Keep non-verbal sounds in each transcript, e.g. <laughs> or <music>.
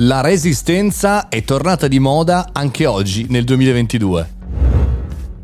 La resistenza è tornata di moda anche oggi nel 2022.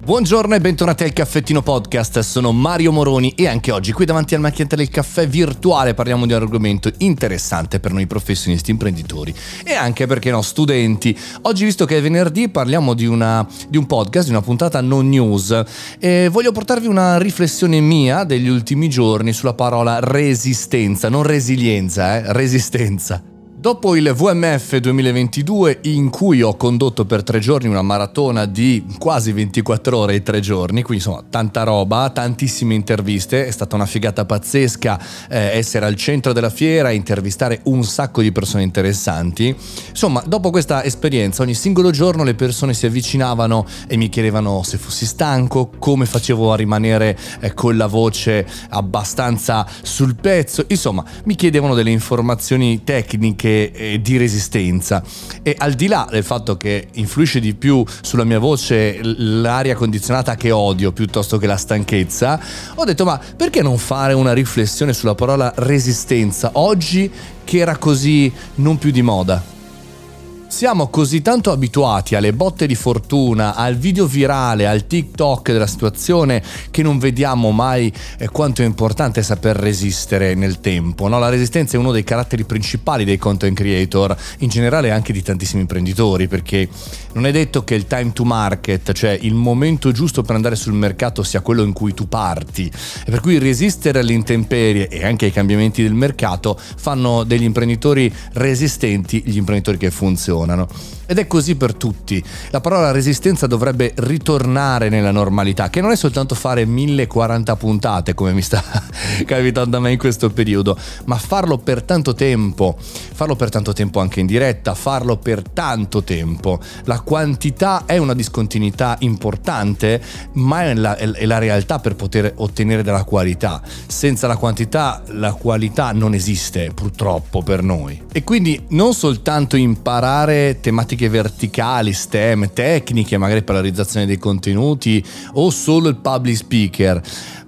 Buongiorno e bentornati al Caffettino Podcast, sono Mario Moroni e anche oggi qui davanti al macchinetta del caffè virtuale parliamo di un argomento interessante per noi professionisti imprenditori e anche perché no studenti. Oggi visto che è venerdì parliamo di, una, di un podcast, di una puntata non news e voglio portarvi una riflessione mia degli ultimi giorni sulla parola resistenza, non resilienza, eh, resistenza. Dopo il VMF 2022 in cui ho condotto per tre giorni una maratona di quasi 24 ore e tre giorni, quindi insomma tanta roba, tantissime interviste, è stata una figata pazzesca eh, essere al centro della fiera, intervistare un sacco di persone interessanti. Insomma, dopo questa esperienza ogni singolo giorno le persone si avvicinavano e mi chiedevano se fossi stanco, come facevo a rimanere eh, con la voce abbastanza sul pezzo, insomma mi chiedevano delle informazioni tecniche e, di resistenza. E al di là del fatto che influisce di più sulla mia voce l'aria condizionata che odio piuttosto che la stanchezza, ho detto ma perché non fare una riflessione sulla parola resistenza oggi che era così non più di moda? Siamo così tanto abituati alle botte di fortuna, al video virale, al TikTok della situazione che non vediamo mai eh, quanto è importante saper resistere nel tempo. No? La resistenza è uno dei caratteri principali dei content creator, in generale anche di tantissimi imprenditori, perché non è detto che il time to market, cioè il momento giusto per andare sul mercato, sia quello in cui tu parti. E per cui resistere alle intemperie e anche ai cambiamenti del mercato fanno degli imprenditori resistenti gli imprenditori che funzionano funzionano. Ed è così per tutti. La parola resistenza dovrebbe ritornare nella normalità, che non è soltanto fare 1040 puntate come mi sta <laughs> capitando a me in questo periodo, ma farlo per tanto tempo, farlo per tanto tempo anche in diretta, farlo per tanto tempo. La quantità è una discontinuità importante, ma è la, è la realtà per poter ottenere della qualità. Senza la quantità la qualità non esiste purtroppo per noi. E quindi non soltanto imparare tematiche tematiche verticali, STEM, tecniche, magari per la realizzazione dei contenuti o solo il public speaker,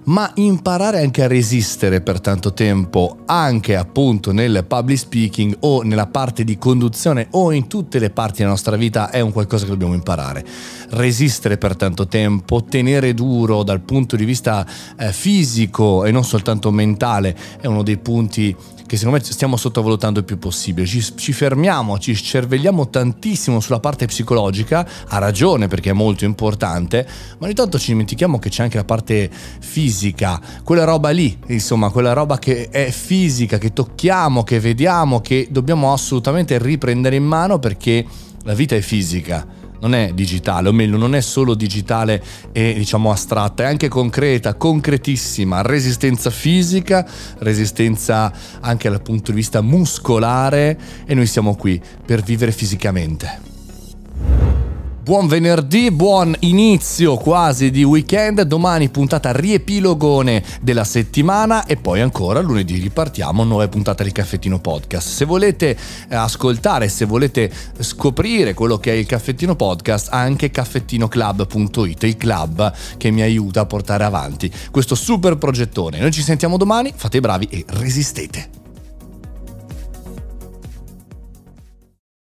ma imparare anche a resistere per tanto tempo, anche appunto nel public speaking o nella parte di conduzione o in tutte le parti della nostra vita è un qualcosa che dobbiamo imparare. Resistere per tanto tempo, tenere duro dal punto di vista eh, fisico e non soltanto mentale è uno dei punti che secondo me stiamo sottovalutando il più possibile. Ci, ci, fermiamo, ci cervelliamo tantissimo sulla parte psicologica, ha ragione perché è molto importante, ma ogni tanto ci dimentichiamo che c'è anche la parte fisica, quella roba lì, insomma, quella roba che è fisica, che tocchiamo, che vediamo, che dobbiamo assolutamente riprendere in mano perché la vita è fisica non è digitale, o meglio, non è solo digitale e diciamo astratta, è anche concreta, concretissima, resistenza fisica, resistenza anche dal punto di vista muscolare e noi siamo qui per vivere fisicamente. Buon venerdì, buon inizio quasi di weekend, domani puntata riepilogone della settimana e poi ancora lunedì ripartiamo, nuove puntate del Caffettino Podcast. Se volete eh, ascoltare, se volete scoprire quello che è il Caffettino Podcast, anche caffettinoclub.it, il club che mi aiuta a portare avanti questo super progettone. Noi ci sentiamo domani, fate i bravi e resistete.